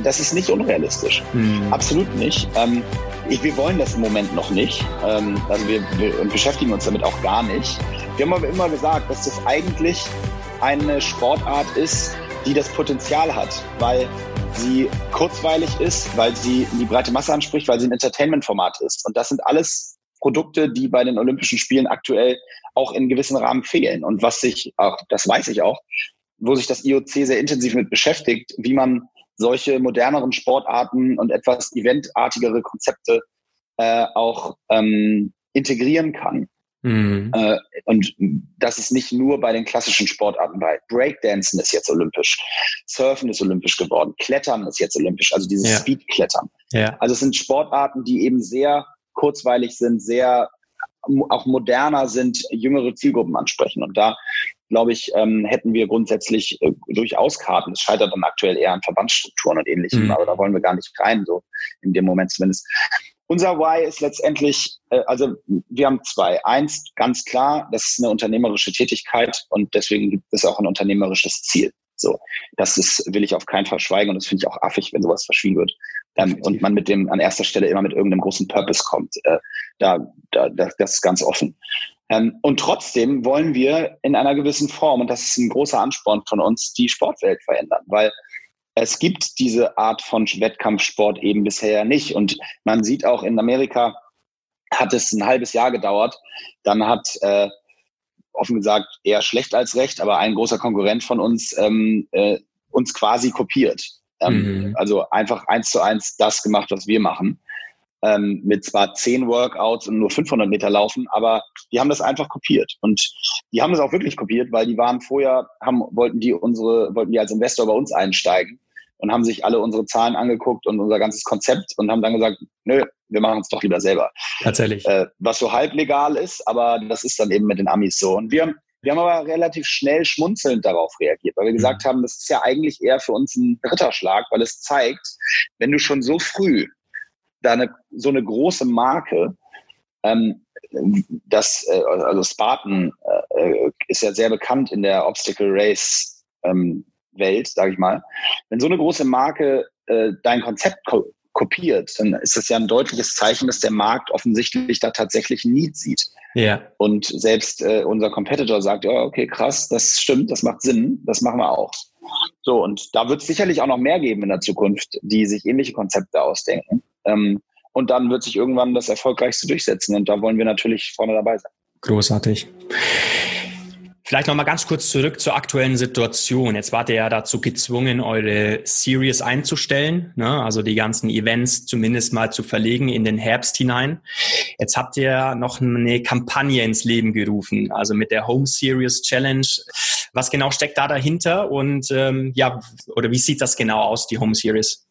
das ist nicht unrealistisch. Mhm. Absolut nicht. Ähm, ich, wir wollen das im Moment noch nicht. Ähm, also wir, wir beschäftigen uns damit auch gar nicht. Wir haben aber immer gesagt, dass das eigentlich eine Sportart ist, die das Potenzial hat, weil sie kurzweilig ist, weil sie die breite Masse anspricht, weil sie ein Entertainment-Format ist. Und das sind alles Produkte, die bei den Olympischen Spielen aktuell auch in gewissen Rahmen fehlen. Und was sich auch, das weiß ich auch, wo sich das IOC sehr intensiv mit beschäftigt, wie man solche moderneren Sportarten und etwas eventartigere Konzepte äh, auch ähm, integrieren kann. Mhm. Äh, und das ist nicht nur bei den klassischen Sportarten bei. Breakdancen ist jetzt olympisch, Surfen ist olympisch geworden, Klettern ist jetzt olympisch, also dieses ja. Speedklettern. Ja. Also es sind Sportarten, die eben sehr kurzweilig sind, sehr auch moderner sind, jüngere Zielgruppen ansprechen. Und da, glaube ich, ähm, hätten wir grundsätzlich äh, durchaus Karten. Es scheitert dann aktuell eher an Verbandsstrukturen und ähnlichem, mhm. aber da wollen wir gar nicht rein, so in dem Moment zumindest. Unser Why ist letztendlich, äh, also wir haben zwei. Eins, ganz klar, das ist eine unternehmerische Tätigkeit und deswegen gibt es auch ein unternehmerisches Ziel. So, das ist, will ich auf keinen Fall schweigen und das finde ich auch affig, wenn sowas verschwiegen wird. Ähm, und man mit dem an erster Stelle immer mit irgendeinem großen Purpose kommt. Äh, da, da, das, das ist ganz offen. Ähm, und trotzdem wollen wir in einer gewissen Form, und das ist ein großer Ansporn von uns, die Sportwelt verändern, weil es gibt diese Art von Wettkampfsport eben bisher nicht. Und man sieht auch in Amerika, hat es ein halbes Jahr gedauert. Dann hat äh, offen gesagt eher schlecht als recht, aber ein großer Konkurrent von uns ähm, äh, uns quasi kopiert. Ähm, mhm. Also einfach eins zu eins das gemacht, was wir machen. Ähm, mit zwar zehn Workouts und nur 500 Meter laufen, aber die haben das einfach kopiert und die haben das auch wirklich kopiert, weil die waren vorher, haben, wollten die unsere, wollten die als Investor bei uns einsteigen und haben sich alle unsere Zahlen angeguckt und unser ganzes Konzept und haben dann gesagt, nö, wir machen es doch lieber selber. Tatsächlich. Äh, was so halblegal ist, aber das ist dann eben mit den Amis so. Und wir, wir haben aber relativ schnell schmunzelnd darauf reagiert, weil wir gesagt mhm. haben, das ist ja eigentlich eher für uns ein Ritterschlag, weil es zeigt, wenn du schon so früh da eine, so eine große Marke, ähm, das, äh, also Spartan äh, ist ja sehr bekannt in der Obstacle Race ähm, Welt, sage ich mal, wenn so eine große Marke äh, dein Konzept ko kopiert, dann ist das ja ein deutliches Zeichen, dass der Markt offensichtlich da tatsächlich Need sieht. Ja. Und selbst äh, unser Competitor sagt, ja, okay, krass, das stimmt, das macht Sinn, das machen wir auch. So, und da wird es sicherlich auch noch mehr geben in der Zukunft, die sich ähnliche Konzepte ausdenken. Ähm, und dann wird sich irgendwann das Erfolgreichste durchsetzen. Und da wollen wir natürlich vorne dabei sein. Großartig. Vielleicht nochmal ganz kurz zurück zur aktuellen Situation. Jetzt wart ihr ja dazu gezwungen, eure Series einzustellen, ne? also die ganzen Events zumindest mal zu verlegen in den Herbst hinein. Jetzt habt ihr noch eine Kampagne ins Leben gerufen, also mit der Home Series Challenge. Was genau steckt da dahinter und ähm, ja, oder wie sieht das genau aus, die Home Series?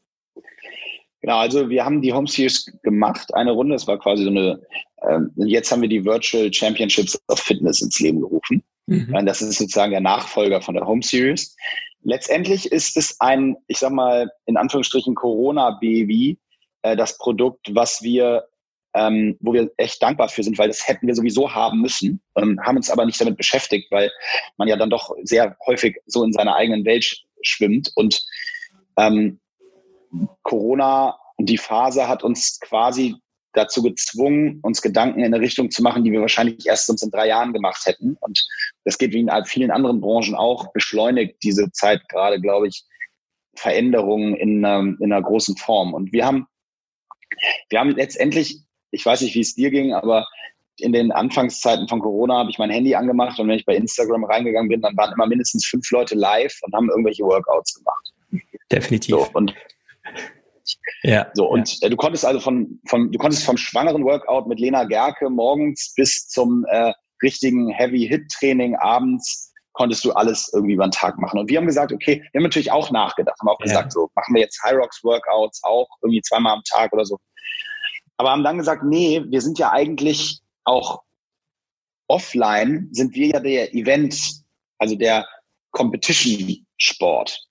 Genau, also wir haben die Home Series gemacht, eine Runde. Es war quasi so eine, ähm, jetzt haben wir die Virtual Championships of Fitness ins Leben gerufen. Mhm. Das ist sozusagen der Nachfolger von der Home Series. Letztendlich ist es ein, ich sag mal, in Anführungsstrichen Corona-Baby, äh, das Produkt, was wir, ähm, wo wir echt dankbar für sind, weil das hätten wir sowieso haben müssen, ähm, haben uns aber nicht damit beschäftigt, weil man ja dann doch sehr häufig so in seiner eigenen Welt schwimmt und ähm, Corona und die Phase hat uns quasi dazu gezwungen, uns Gedanken in eine Richtung zu machen, die wir wahrscheinlich erst uns in drei Jahren gemacht hätten. Und das geht wie in vielen anderen Branchen auch, beschleunigt diese Zeit gerade, glaube ich, Veränderungen in, ähm, in einer großen Form. Und wir haben, wir haben letztendlich, ich weiß nicht, wie es dir ging, aber in den Anfangszeiten von Corona habe ich mein Handy angemacht und wenn ich bei Instagram reingegangen bin, dann waren immer mindestens fünf Leute live und haben irgendwelche Workouts gemacht. Definitiv. So, und ja. So, und ja. Äh, du konntest also von, von, du konntest vom schwangeren Workout mit Lena Gerke morgens bis zum äh, richtigen Heavy-Hit-Training abends konntest du alles irgendwie über den Tag machen. Und wir haben gesagt, okay, wir haben natürlich auch nachgedacht, haben auch ja. gesagt, so machen wir jetzt High Rocks Workouts auch irgendwie zweimal am Tag oder so. Aber haben dann gesagt, nee, wir sind ja eigentlich auch offline, sind wir ja der Event, also der Competition Sport.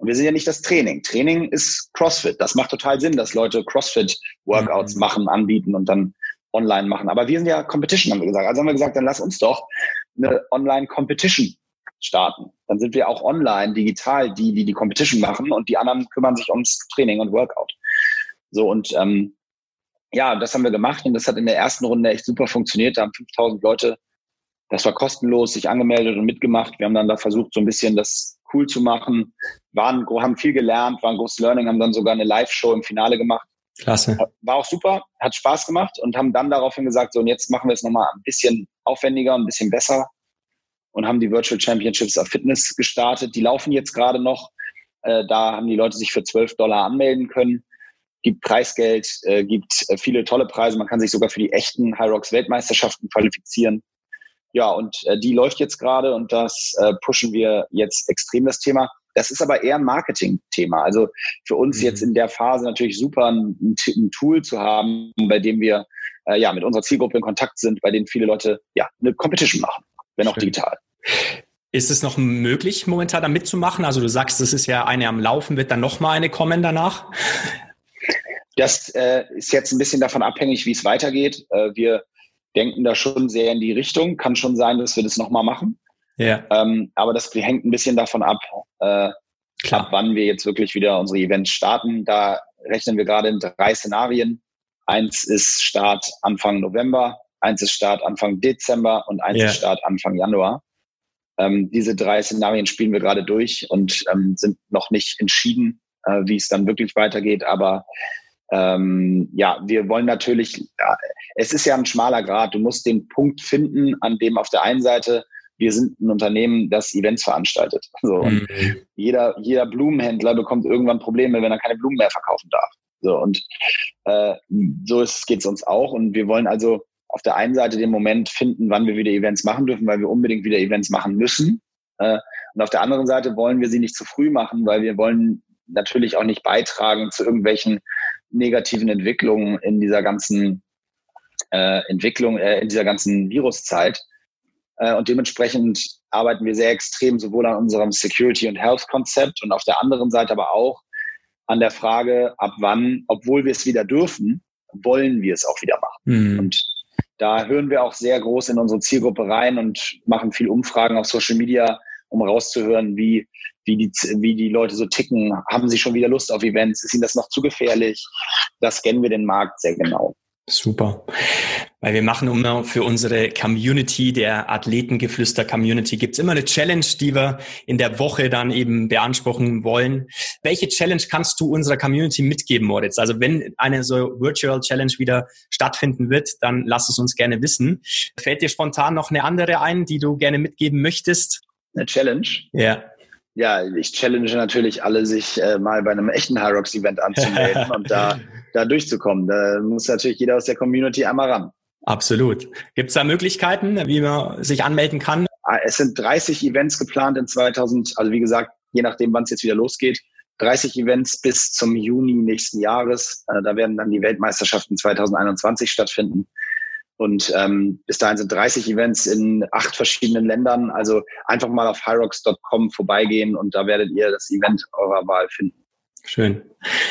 Und wir sind ja nicht das Training. Training ist CrossFit. Das macht total Sinn, dass Leute CrossFit-Workouts mhm. machen, anbieten und dann online machen. Aber wir sind ja Competition, haben wir gesagt. Also haben wir gesagt, dann lass uns doch eine Online-Competition starten. Dann sind wir auch online, digital, die, die die Competition machen und die anderen kümmern sich ums Training und Workout. So und ähm, ja, das haben wir gemacht und das hat in der ersten Runde echt super funktioniert. Da haben 5000 Leute, das war kostenlos, sich angemeldet und mitgemacht. Wir haben dann da versucht, so ein bisschen das cool zu machen, waren, haben viel gelernt, waren großes Learning, haben dann sogar eine Live-Show im Finale gemacht. Klasse. War auch super, hat Spaß gemacht und haben dann daraufhin gesagt, so und jetzt machen wir es nochmal ein bisschen aufwendiger, ein bisschen besser und haben die Virtual Championships of Fitness gestartet. Die laufen jetzt gerade noch. Äh, da haben die Leute sich für 12 Dollar anmelden können. Gibt Preisgeld, äh, gibt äh, viele tolle Preise. Man kann sich sogar für die echten High Rocks Weltmeisterschaften qualifizieren. Ja, und äh, die läuft jetzt gerade und das äh, pushen wir jetzt extrem das Thema. Das ist aber eher ein Marketing-Thema. Also für uns mhm. jetzt in der Phase natürlich super, ein, ein, Tool zu haben, bei dem wir äh, ja mit unserer Zielgruppe in Kontakt sind, bei denen viele Leute ja eine Competition machen wenn auch digital. Ist es noch möglich, momentan da mitzumachen? Also du sagst, es ist ja eine am Laufen, wird dann nochmal eine kommen danach? Das äh, ist jetzt ein bisschen davon abhängig, wie es weitergeht. Äh, wir denken da schon sehr in die Richtung. Kann schon sein, dass wir das nochmal machen. Ja. Ähm, aber das hängt ein bisschen davon ab, äh, ab, wann wir jetzt wirklich wieder unsere Events starten. Da rechnen wir gerade in drei Szenarien. Eins ist Start Anfang November, eins ist Start Anfang Dezember und eins yeah. ist Start Anfang Januar. Ähm, diese drei Szenarien spielen wir gerade durch und ähm, sind noch nicht entschieden, äh, wie es dann wirklich weitergeht. Aber ähm, ja, wir wollen natürlich, ja, es ist ja ein schmaler Grad. Du musst den Punkt finden, an dem auf der einen Seite wir sind ein Unternehmen, das Events veranstaltet. So, und mhm. jeder, jeder Blumenhändler bekommt irgendwann Probleme, wenn er keine Blumen mehr verkaufen darf. So, und äh, so geht es uns auch. Und wir wollen also auf der einen Seite den Moment finden, wann wir wieder Events machen dürfen, weil wir unbedingt wieder Events machen müssen. Äh, und auf der anderen Seite wollen wir sie nicht zu früh machen, weil wir wollen natürlich auch nicht beitragen zu irgendwelchen negativen Entwicklungen in dieser ganzen äh, Entwicklung, äh, in dieser ganzen Viruszeit. Äh, und dementsprechend arbeiten wir sehr extrem sowohl an unserem Security- und Health-Konzept und auf der anderen Seite aber auch an der Frage, ab wann, obwohl wir es wieder dürfen, wollen wir es auch wieder machen. Mhm. Und da hören wir auch sehr groß in unsere Zielgruppe rein und machen viel Umfragen auf Social Media, um rauszuhören, wie, wie, die, wie die Leute so ticken. Haben sie schon wieder Lust auf Events? Ist ihnen das noch zu gefährlich? Das scannen wir den Markt sehr genau. Super. Weil wir machen immer für unsere Community, der Athletengeflüster-Community, gibt's immer eine Challenge, die wir in der Woche dann eben beanspruchen wollen. Welche Challenge kannst du unserer Community mitgeben, Moritz? Also wenn eine so Virtual Challenge wieder stattfinden wird, dann lass es uns gerne wissen. Fällt dir spontan noch eine andere ein, die du gerne mitgeben möchtest? Eine Challenge? Ja. Ja, ich challenge natürlich alle, sich äh, mal bei einem echten High Rocks Event anzumelden und da, da durchzukommen. Da muss natürlich jeder aus der Community einmal ran. Absolut. Gibt es da Möglichkeiten, wie man sich anmelden kann? Ah, es sind 30 Events geplant in 2000, also wie gesagt, je nachdem, wann es jetzt wieder losgeht. 30 Events bis zum Juni nächsten Jahres. Äh, da werden dann die Weltmeisterschaften 2021 stattfinden. Und ähm, bis dahin sind 30 Events in acht verschiedenen Ländern. Also einfach mal auf hyrox.com vorbeigehen und da werdet ihr das Event eurer Wahl finden. Schön.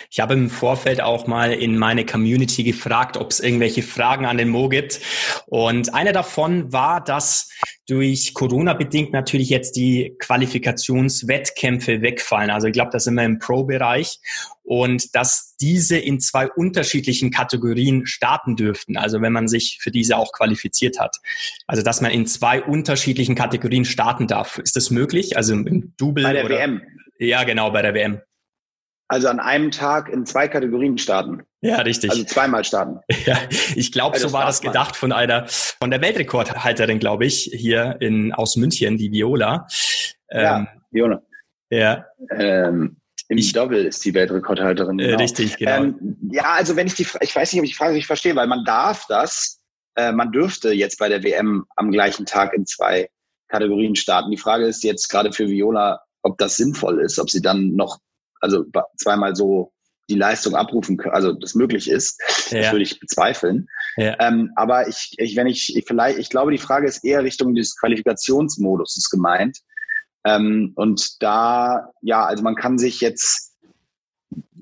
Ich habe im Vorfeld auch mal in meine Community gefragt, ob es irgendwelche Fragen an den Mo gibt. Und eine davon war, dass durch Corona bedingt natürlich jetzt die Qualifikationswettkämpfe wegfallen. Also ich glaube, das sind wir im Pro-Bereich und dass diese in zwei unterschiedlichen Kategorien starten dürften. Also wenn man sich für diese auch qualifiziert hat. Also dass man in zwei unterschiedlichen Kategorien starten darf. Ist das möglich? Also im Double? Bei der oder? WM. Ja, genau, bei der WM. Also an einem Tag in zwei Kategorien starten. Ja, richtig. Also zweimal starten. Ja, ich glaube, also so war das gedacht von einer, von der Weltrekordhalterin, glaube ich, hier in, aus München, die Viola. Ja, ähm, Viola. Ja. Ähm, Im ich, Double ist die Weltrekordhalterin. Äh, genau. Richtig, genau. Ähm, ja, also wenn ich die, ich weiß nicht, ob ich die Frage nicht verstehe, weil man darf das, äh, man dürfte jetzt bei der WM am gleichen Tag in zwei Kategorien starten. Die Frage ist jetzt gerade für Viola, ob das sinnvoll ist, ob sie dann noch also zweimal so die Leistung abrufen können, also das möglich ist. Ja. Das würde ich bezweifeln. Ja. Ähm, aber ich, ich, wenn ich, ich vielleicht, ich glaube, die Frage ist eher Richtung des Qualifikationsmodus ist gemeint. Ähm, und da, ja, also man kann sich jetzt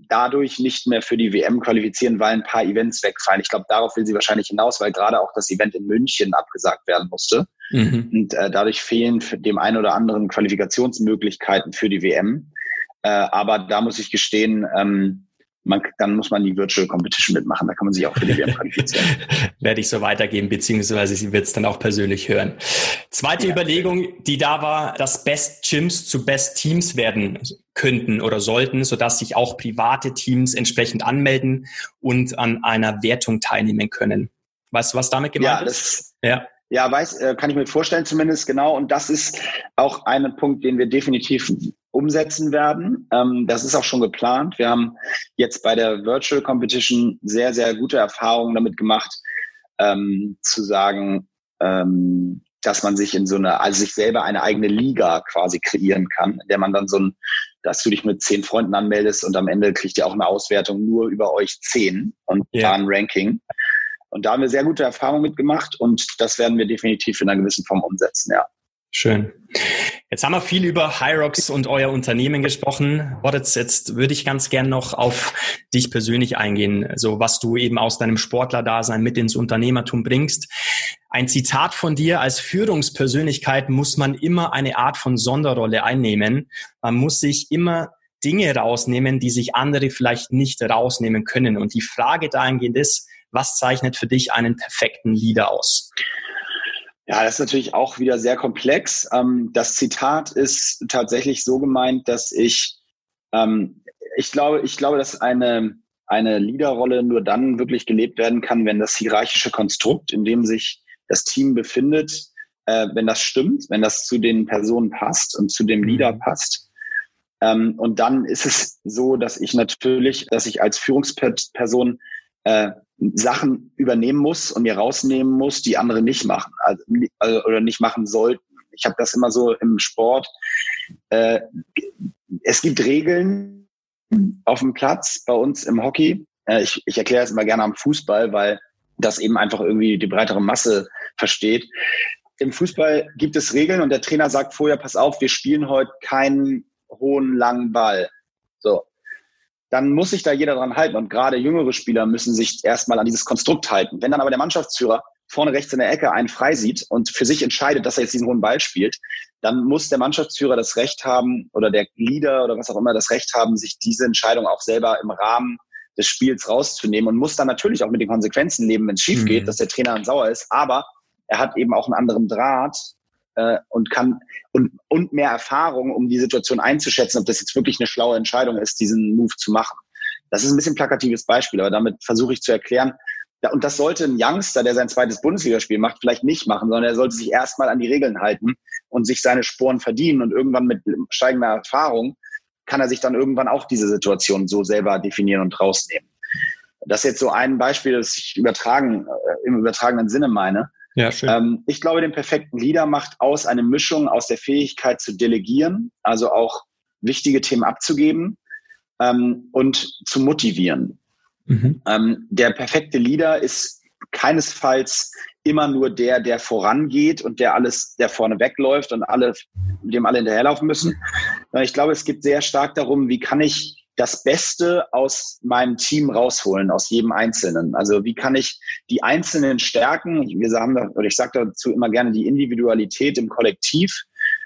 dadurch nicht mehr für die WM qualifizieren, weil ein paar Events wegfallen. Ich glaube, darauf will sie wahrscheinlich hinaus, weil gerade auch das Event in München abgesagt werden musste. Mhm. Und äh, dadurch fehlen dem einen oder anderen Qualifikationsmöglichkeiten für die WM. Äh, aber da muss ich gestehen, ähm, man, dann muss man die Virtual Competition mitmachen. Da kann man sich auch für die WM qualifizieren. Werde ich so weitergeben, beziehungsweise sie wird es dann auch persönlich hören. Zweite ja. Überlegung, die da war, dass Best Gyms zu Best Teams werden könnten oder sollten, sodass sich auch private Teams entsprechend anmelden und an einer Wertung teilnehmen können. Weißt du, was damit gemeint ja, ist? ja. Ja, weiß, äh, kann ich mir vorstellen zumindest, genau. Und das ist auch ein Punkt, den wir definitiv umsetzen werden. Ähm, das ist auch schon geplant. Wir haben jetzt bei der Virtual Competition sehr, sehr gute Erfahrungen damit gemacht, ähm, zu sagen, ähm, dass man sich in so eine, also sich selber eine eigene Liga quasi kreieren kann, in der man dann so ein, dass du dich mit zehn Freunden anmeldest und am Ende kriegt ihr auch eine Auswertung nur über euch zehn und yeah. ein Ranking. Und da haben wir sehr gute Erfahrungen mitgemacht und das werden wir definitiv in einer gewissen Form umsetzen, ja. Schön. Jetzt haben wir viel über Hyrox und euer Unternehmen gesprochen. Boris, jetzt würde ich ganz gern noch auf dich persönlich eingehen, so was du eben aus deinem Sportlerdasein mit ins Unternehmertum bringst. Ein Zitat von dir, als Führungspersönlichkeit muss man immer eine Art von Sonderrolle einnehmen. Man muss sich immer Dinge rausnehmen, die sich andere vielleicht nicht rausnehmen können. Und die Frage dahingehend ist, was zeichnet für dich einen perfekten Leader aus? Ja, das ist natürlich auch wieder sehr komplex. Ähm, das Zitat ist tatsächlich so gemeint, dass ich, ähm, ich glaube, ich glaube, dass eine, eine Leaderrolle nur dann wirklich gelebt werden kann, wenn das hierarchische Konstrukt, in dem sich das Team befindet, äh, wenn das stimmt, wenn das zu den Personen passt und zu dem Leader mhm. passt. Ähm, und dann ist es so, dass ich natürlich, dass ich als Führungsperson Sachen übernehmen muss und mir rausnehmen muss, die andere nicht machen also, also oder nicht machen sollten. Ich habe das immer so im Sport. Äh, es gibt Regeln auf dem Platz bei uns im Hockey. Äh, ich, ich erkläre es immer gerne am Fußball, weil das eben einfach irgendwie die breitere Masse versteht. Im Fußball gibt es Regeln und der Trainer sagt vorher, pass auf, wir spielen heute keinen hohen, langen Ball. Dann muss sich da jeder dran halten. Und gerade jüngere Spieler müssen sich erstmal an dieses Konstrukt halten. Wenn dann aber der Mannschaftsführer vorne rechts in der Ecke einen frei sieht und für sich entscheidet, dass er jetzt diesen hohen Ball spielt, dann muss der Mannschaftsführer das Recht haben oder der Leader oder was auch immer das Recht haben, sich diese Entscheidung auch selber im Rahmen des Spiels rauszunehmen und muss dann natürlich auch mit den Konsequenzen leben, wenn es schief geht, mhm. dass der Trainer dann sauer ist. Aber er hat eben auch einen anderen Draht äh, und kann und, und mehr Erfahrung, um die Situation einzuschätzen, ob das jetzt wirklich eine schlaue Entscheidung ist, diesen Move zu machen. Das ist ein bisschen plakatives Beispiel, aber damit versuche ich zu erklären, und das sollte ein Youngster, der sein zweites Bundesligaspiel macht, vielleicht nicht machen, sondern er sollte sich erstmal an die Regeln halten und sich seine Sporen verdienen und irgendwann mit steigender Erfahrung kann er sich dann irgendwann auch diese Situation so selber definieren und rausnehmen. Das ist jetzt so ein Beispiel, das ich übertragen, äh, im übertragenen Sinne meine. Ja, schön. Ähm, ich glaube, den perfekten Leader macht aus eine Mischung aus der Fähigkeit zu delegieren, also auch wichtige Themen abzugeben ähm, und zu motivieren. Mhm. Ähm, der perfekte Leader ist keinesfalls immer nur der, der vorangeht und der alles, der vorne wegläuft und alle, dem alle hinterherlaufen müssen. Ich glaube, es geht sehr stark darum, wie kann ich das Beste aus meinem Team rausholen, aus jedem Einzelnen. Also wie kann ich die einzelnen Stärken, wir sagen, oder ich sage dazu immer gerne die Individualität im Kollektiv.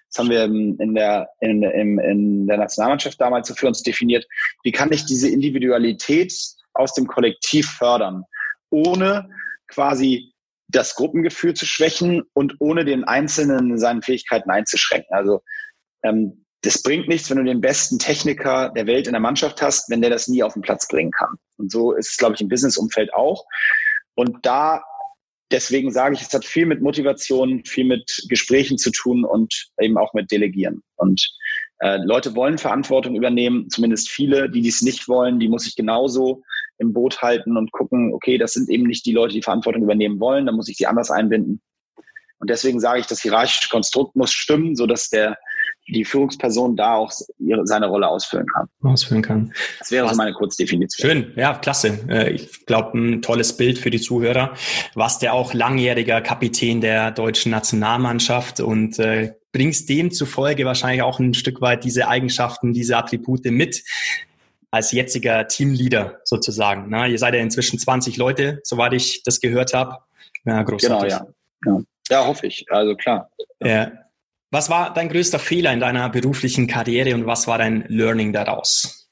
Das haben wir in der, in, in, in der Nationalmannschaft damals so für uns definiert. Wie kann ich diese Individualität aus dem Kollektiv fördern, ohne quasi das Gruppengefühl zu schwächen und ohne den Einzelnen in seinen Fähigkeiten einzuschränken. Also ähm, das bringt nichts, wenn du den besten Techniker der Welt in der Mannschaft hast, wenn der das nie auf den Platz bringen kann. Und so ist es, glaube ich, im Businessumfeld auch. Und da, deswegen sage ich, es hat viel mit Motivation, viel mit Gesprächen zu tun und eben auch mit Delegieren. Und äh, Leute wollen Verantwortung übernehmen, zumindest viele, die dies nicht wollen, die muss ich genauso im Boot halten und gucken, okay, das sind eben nicht die Leute, die Verantwortung übernehmen wollen, da muss ich sie anders einbinden. Und deswegen sage ich, das hierarchische Konstrukt muss stimmen, so dass der die Führungsperson da auch ihre, seine Rolle ausfüllen kann. Ausfüllen kann. Das wäre so meine Kurzdefinition. Schön, ja, klasse. Äh, ich glaube, ein tolles Bild für die Zuhörer. Warst ja auch langjähriger Kapitän der deutschen Nationalmannschaft und äh, bringst demzufolge wahrscheinlich auch ein Stück weit diese Eigenschaften, diese Attribute mit, als jetziger Teamleader sozusagen. Na, ihr seid ja inzwischen 20 Leute, soweit ich das gehört habe. Ja, großartig. Genau, ja. ja. Ja, hoffe ich. Also klar. Ja. Was war dein größter Fehler in deiner beruflichen Karriere und was war dein Learning daraus?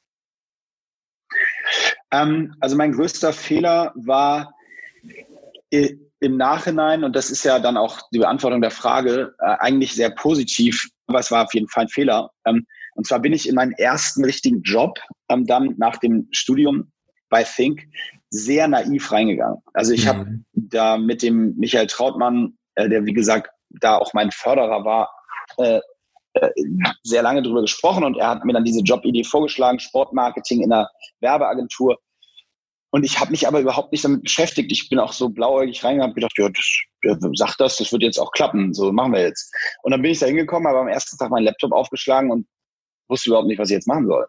Ähm, also mein größter Fehler war im Nachhinein, und das ist ja dann auch die Beantwortung der Frage, äh, eigentlich sehr positiv, aber es war auf jeden Fall ein Fehler. Ähm, und zwar bin ich in meinen ersten richtigen Job ähm, dann nach dem Studium bei Think sehr naiv reingegangen. Also ich mhm. habe da mit dem Michael Trautmann, äh, der wie gesagt da auch mein Förderer war, äh, äh, sehr lange drüber gesprochen und er hat mir dann diese Jobidee vorgeschlagen, Sportmarketing in einer Werbeagentur. Und ich habe mich aber überhaupt nicht damit beschäftigt. Ich bin auch so blauäugig reingegangen und gedacht, ja, das, ja, sag das, das wird jetzt auch klappen. So machen wir jetzt. Und dann bin ich da hingekommen, habe am ersten Tag meinen Laptop aufgeschlagen und wusste überhaupt nicht, was ich jetzt machen soll.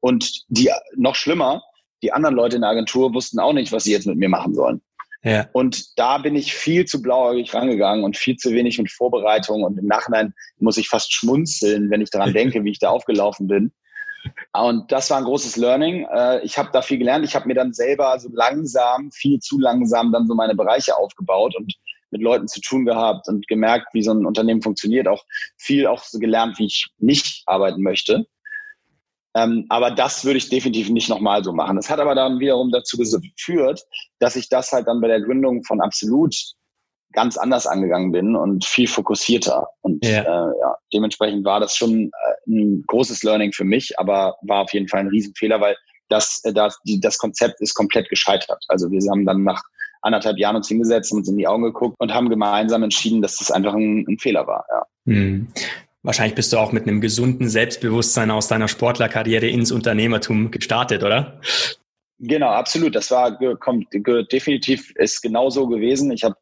Und die noch schlimmer, die anderen Leute in der Agentur wussten auch nicht, was sie jetzt mit mir machen sollen. Ja. Und da bin ich viel zu blauäugig rangegangen und viel zu wenig mit Vorbereitung. Und im Nachhinein muss ich fast schmunzeln, wenn ich daran denke, wie ich da aufgelaufen bin. Und das war ein großes Learning. Äh, ich habe da viel gelernt. Ich habe mir dann selber so langsam, viel zu langsam, dann so meine Bereiche aufgebaut und mit Leuten zu tun gehabt und gemerkt, wie so ein Unternehmen funktioniert. Auch viel auch so gelernt, wie ich nicht arbeiten möchte. Ähm, aber das würde ich definitiv nicht nochmal so machen. Das hat aber dann wiederum dazu geführt, dass ich das halt dann bei der Gründung von Absolut ganz anders angegangen bin und viel fokussierter. Und ja. Äh, ja, dementsprechend war das schon äh, ein großes Learning für mich, aber war auf jeden Fall ein Riesenfehler, weil das, äh, das, die, das Konzept ist komplett gescheitert. Also wir haben dann nach anderthalb Jahren uns hingesetzt, uns in die Augen geguckt und haben gemeinsam entschieden, dass das einfach ein, ein Fehler war. Ja. Mhm. Wahrscheinlich bist du auch mit einem gesunden Selbstbewusstsein aus deiner Sportlerkarriere ins Unternehmertum gestartet, oder? Genau, absolut. Das war kommt, definitiv ist genau so gewesen. Ich habe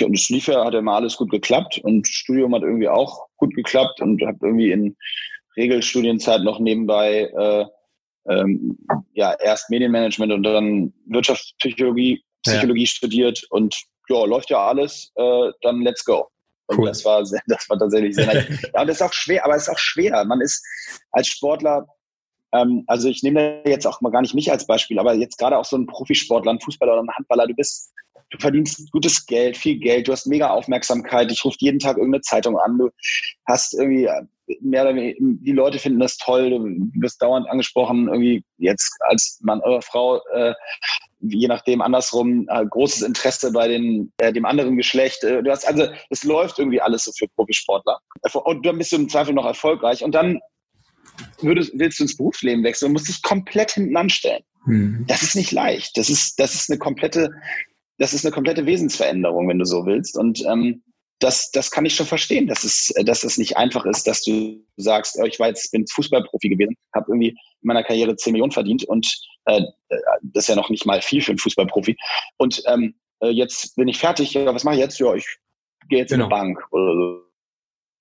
und es lief ja, hat immer alles gut geklappt und Studium hat irgendwie auch gut geklappt und habe irgendwie in Regelstudienzeit noch nebenbei äh, ähm, ja erst Medienmanagement und dann Wirtschaftspsychologie Psychologie ja. studiert und ja, läuft ja alles, äh, dann let's go. Und cool. das war sehr, das war tatsächlich sehr nice. ja, und das ist auch schwer, aber es ist auch schwer. Man ist als Sportler, ähm, also ich nehme jetzt auch mal gar nicht mich als Beispiel, aber jetzt gerade auch so ein Profisportler, ein Fußballer oder ein Handballer, du bist, du verdienst gutes Geld, viel Geld, du hast mega Aufmerksamkeit, ich rufe jeden Tag irgendeine Zeitung an, du hast irgendwie äh, mehr oder weniger, die Leute finden das toll, du wirst dauernd angesprochen, irgendwie jetzt als Mann oder Frau, äh, je nachdem andersrum, äh, großes Interesse bei den, äh, dem anderen Geschlecht. Äh, du hast also, es läuft irgendwie alles so für Profisportler. Und dann bist du im Zweifel noch erfolgreich. Und dann würdest, willst du ins Berufsleben wechseln und musst dich komplett hinten anstellen. Hm. Das ist nicht leicht. Das ist, das ist eine komplette, das ist eine komplette Wesensveränderung, wenn du so willst. Und ähm, das, das kann ich schon verstehen, dass es, dass es nicht einfach ist, dass du sagst, oh, ich war jetzt, bin Fußballprofi gewesen, habe irgendwie in meiner Karriere 10 Millionen verdient und äh, das ist ja noch nicht mal viel für einen Fußballprofi. Und ähm, äh, jetzt bin ich fertig, ja, was mache ich jetzt? Ja, ich gehe jetzt genau. in eine Bank oder so.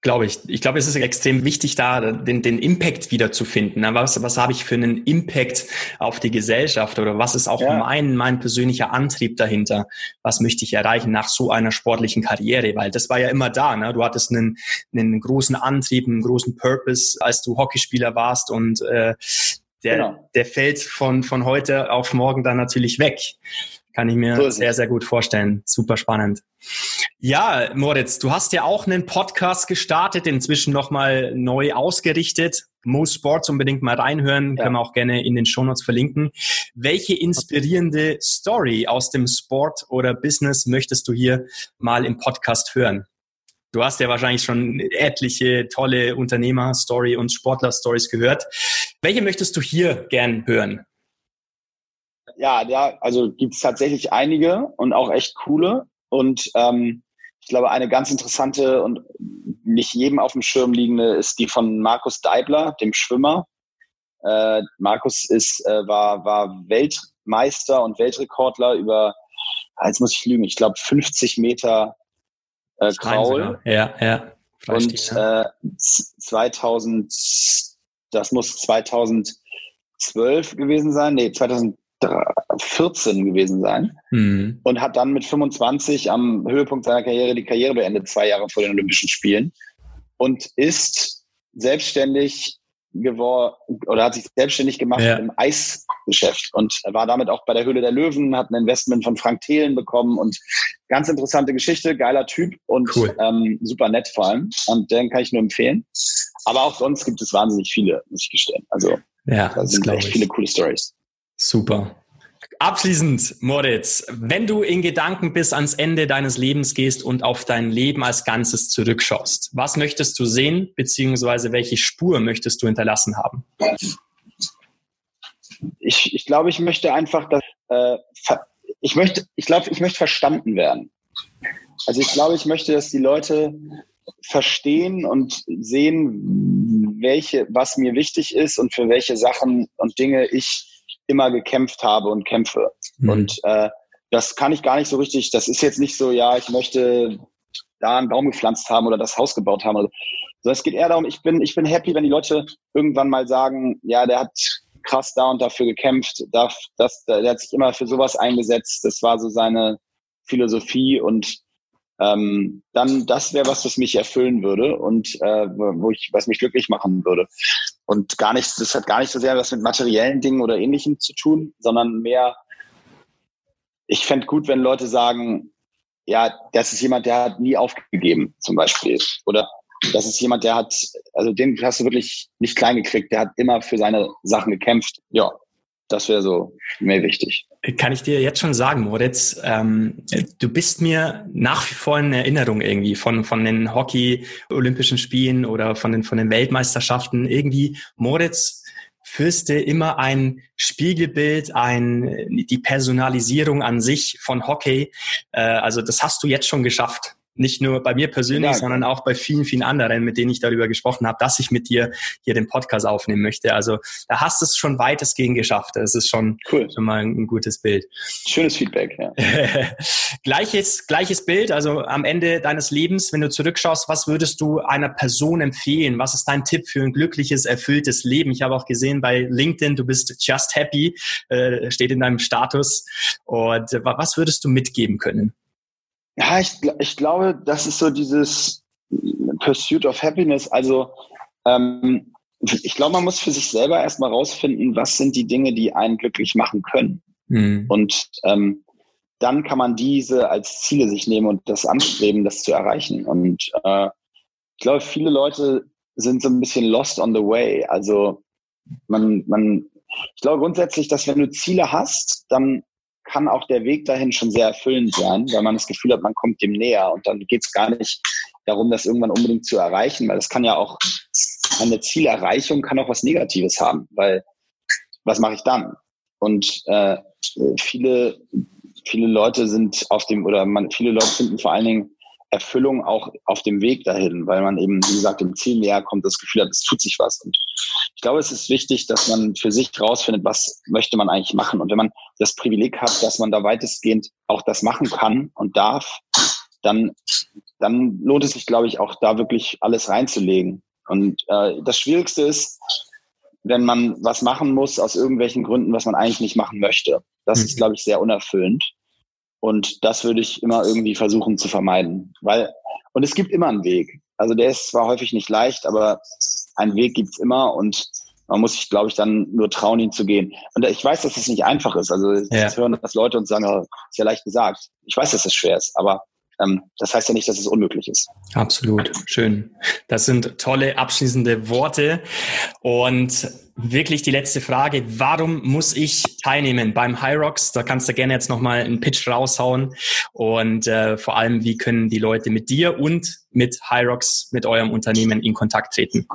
Glaube ich. Ich glaube, es ist extrem wichtig, da den, den Impact wiederzufinden. Was, was habe ich für einen Impact auf die Gesellschaft oder was ist auch ja. mein, mein persönlicher Antrieb dahinter? Was möchte ich erreichen nach so einer sportlichen Karriere? Weil das war ja immer da. Ne? Du hattest einen, einen großen Antrieb, einen großen Purpose, als du Hockeyspieler warst und äh, der, genau. der fällt von, von heute auf morgen dann natürlich weg. Kann ich mir so sehr, sehr gut vorstellen. Super spannend. Ja, Moritz, du hast ja auch einen Podcast gestartet, inzwischen nochmal neu ausgerichtet. Mo Sports unbedingt mal reinhören, ja. können wir auch gerne in den Shownotes verlinken. Welche inspirierende Story aus dem Sport oder Business möchtest du hier mal im Podcast hören? Du hast ja wahrscheinlich schon etliche tolle Unternehmer-Story und Sportler-Stories gehört. Welche möchtest du hier gern hören? Ja, ja, also gibt es tatsächlich einige und auch echt coole. Und ähm, ich glaube, eine ganz interessante und nicht jedem auf dem Schirm liegende ist die von Markus Deibler, dem Schwimmer. Äh, Markus ist, äh, war, war Weltmeister und Weltrekordler über, jetzt muss ich lügen, ich glaube 50 Meter äh, Kraul. Ja, ja. Und äh, 2000, das muss 2012 gewesen sein, nee, 2014 gewesen sein. Mhm. Und hat dann mit 25 am Höhepunkt seiner Karriere die Karriere beendet, zwei Jahre vor den Olympischen Spielen. Und ist selbstständig geworden oder hat sich selbstständig gemacht ja. im Eisgeschäft und war damit auch bei der Höhle der Löwen, hat ein Investment von Frank Thelen bekommen und ganz interessante Geschichte, geiler Typ und cool. ähm, super nett vor allem. Und den kann ich nur empfehlen. Aber auch sonst gibt es wahnsinnig viele, muss ich gestehen. Also ja, da sind echt ich. viele coole Stories. Super. Abschließend, Moritz, wenn du in Gedanken bis ans Ende deines Lebens gehst und auf dein Leben als Ganzes zurückschaust, was möchtest du sehen, beziehungsweise welche Spur möchtest du hinterlassen haben? Ich, ich glaube, ich möchte einfach, dass, äh, ich möchte, ich glaube, ich möchte verstanden werden. Also ich glaube, ich möchte, dass die Leute verstehen und sehen, welche, was mir wichtig ist und für welche Sachen und Dinge ich immer gekämpft habe und kämpfe. Mhm. Und äh, das kann ich gar nicht so richtig, das ist jetzt nicht so, ja, ich möchte da einen Baum gepflanzt haben oder das Haus gebaut haben. So, es geht eher darum, ich bin, ich bin happy, wenn die Leute irgendwann mal sagen, ja, der hat krass da und dafür gekämpft, darf, das, der hat sich immer für sowas eingesetzt, das war so seine Philosophie und ähm, dann das wäre was, was mich erfüllen würde und äh, wo ich, was mich glücklich machen würde. Und gar nichts, das hat gar nicht so sehr was mit materiellen Dingen oder ähnlichem zu tun, sondern mehr, ich fände gut, wenn Leute sagen, ja, das ist jemand, der hat nie aufgegeben, zum Beispiel. Oder das ist jemand, der hat, also den hast du wirklich nicht klein gekriegt, der hat immer für seine Sachen gekämpft. Ja, das wäre so mir wichtig. Kann ich dir jetzt schon sagen, Moritz, ähm, du bist mir nach wie vor in Erinnerung irgendwie von, von den Hockey-Olympischen Spielen oder von den, von den Weltmeisterschaften. Irgendwie, Moritz Fürste immer ein Spiegelbild, ein, die Personalisierung an sich von Hockey. Äh, also das hast du jetzt schon geschafft nicht nur bei mir persönlich, ja, sondern auch bei vielen, vielen anderen, mit denen ich darüber gesprochen habe, dass ich mit dir hier den Podcast aufnehmen möchte. Also da hast du es schon weitestgehend geschafft. Das ist schon, cool. schon mal ein, gutes Bild. Schönes Feedback, ja. gleiches, gleiches Bild, also am Ende deines Lebens, wenn du zurückschaust, was würdest du einer Person empfehlen? Was ist dein Tipp für ein glückliches, erfülltes Leben? Ich habe auch gesehen bei LinkedIn, du bist just happy, äh, steht in deinem Status. Und was würdest du mitgeben können? Ja, ich, ich glaube, das ist so dieses Pursuit of Happiness. Also ähm, ich glaube, man muss für sich selber erstmal rausfinden, was sind die Dinge, die einen glücklich machen können. Mhm. Und ähm, dann kann man diese als Ziele sich nehmen und das anstreben, das zu erreichen. Und äh, ich glaube, viele Leute sind so ein bisschen lost on the way. Also man, man, ich glaube grundsätzlich, dass wenn du Ziele hast, dann kann auch der Weg dahin schon sehr erfüllend sein, weil man das Gefühl hat, man kommt dem näher. Und dann geht es gar nicht darum, das irgendwann unbedingt zu erreichen, weil das kann ja auch, eine Zielerreichung kann auch was Negatives haben, weil was mache ich dann? Und äh, viele, viele Leute sind auf dem, oder man, viele Leute finden vor allen Dingen Erfüllung auch auf dem Weg dahin, weil man eben, wie gesagt, dem Ziel näher kommt, das Gefühl hat, es tut sich was. Und ich glaube, es ist wichtig, dass man für sich rausfindet, was möchte man eigentlich machen. Und wenn man das Privileg hat, dass man da weitestgehend auch das machen kann und darf, dann, dann lohnt es sich, glaube ich, auch da wirklich alles reinzulegen. Und äh, das Schwierigste ist, wenn man was machen muss aus irgendwelchen Gründen, was man eigentlich nicht machen möchte. Das mhm. ist, glaube ich, sehr unerfüllend. Und das würde ich immer irgendwie versuchen zu vermeiden. Weil, und es gibt immer einen Weg. Also der ist zwar häufig nicht leicht, aber einen Weg gibt's immer und man muss sich, glaube ich, dann nur trauen, ihn zu gehen. Und ich weiß, dass es das nicht einfach ist. Also ja. hören das Leute und sagen, oh, ist ja leicht gesagt. Ich weiß, dass es schwer ist, aber das heißt ja nicht, dass es unmöglich ist. Absolut, schön. Das sind tolle abschließende Worte. Und wirklich die letzte Frage, warum muss ich teilnehmen beim High Rocks? Da kannst du gerne jetzt nochmal einen Pitch raushauen. Und äh, vor allem, wie können die Leute mit dir und mit High Rocks, mit eurem Unternehmen in Kontakt treten?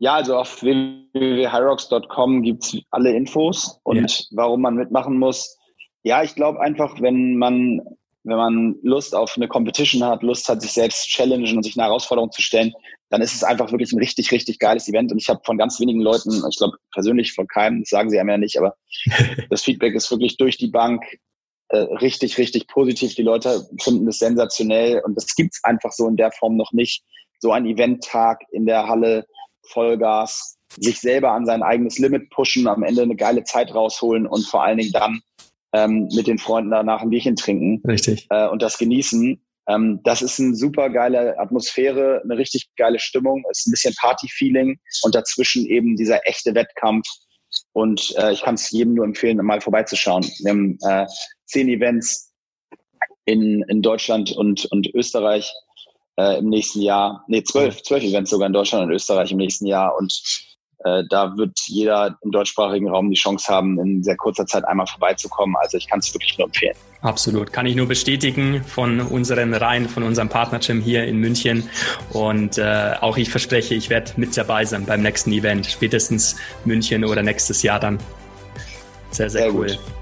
Ja, also auf www.hyrocks.com gibt's alle Infos und ja. warum man mitmachen muss. Ja, ich glaube einfach, wenn man wenn man Lust auf eine Competition hat, Lust hat, sich selbst zu challengen und sich eine Herausforderung zu stellen, dann ist es einfach wirklich ein richtig, richtig geiles Event. Und ich habe von ganz wenigen Leuten, ich glaube persönlich von keinem, das sagen sie einem ja nicht, aber das Feedback ist wirklich durch die Bank äh, richtig, richtig positiv. Die Leute finden es sensationell und das gibt's einfach so in der Form noch nicht. So ein Eventtag in der Halle, Vollgas, sich selber an sein eigenes Limit pushen, am Ende eine geile Zeit rausholen und vor allen Dingen dann ähm, mit den Freunden danach ein Bierchen trinken Richtig. Äh, und das genießen. Ähm, das ist eine super geile Atmosphäre, eine richtig geile Stimmung, ist ein bisschen Party-Feeling und dazwischen eben dieser echte Wettkampf. Und äh, ich kann es jedem nur empfehlen, mal vorbeizuschauen. Wir haben äh, zehn Events in, in Deutschland und, und Österreich äh, im nächsten Jahr. Nee, zwölf, zwölf Events sogar in Deutschland und Österreich im nächsten Jahr. Und äh, da wird jeder im deutschsprachigen Raum die Chance haben, in sehr kurzer Zeit einmal vorbeizukommen. Also ich kann es wirklich nur empfehlen. Absolut, kann ich nur bestätigen von unseren Reihen, von unserem Partner-Gym hier in München. Und äh, auch ich verspreche, ich werde mit dabei sein beim nächsten Event, spätestens München oder nächstes Jahr dann. Sehr, sehr, sehr cool. Gut.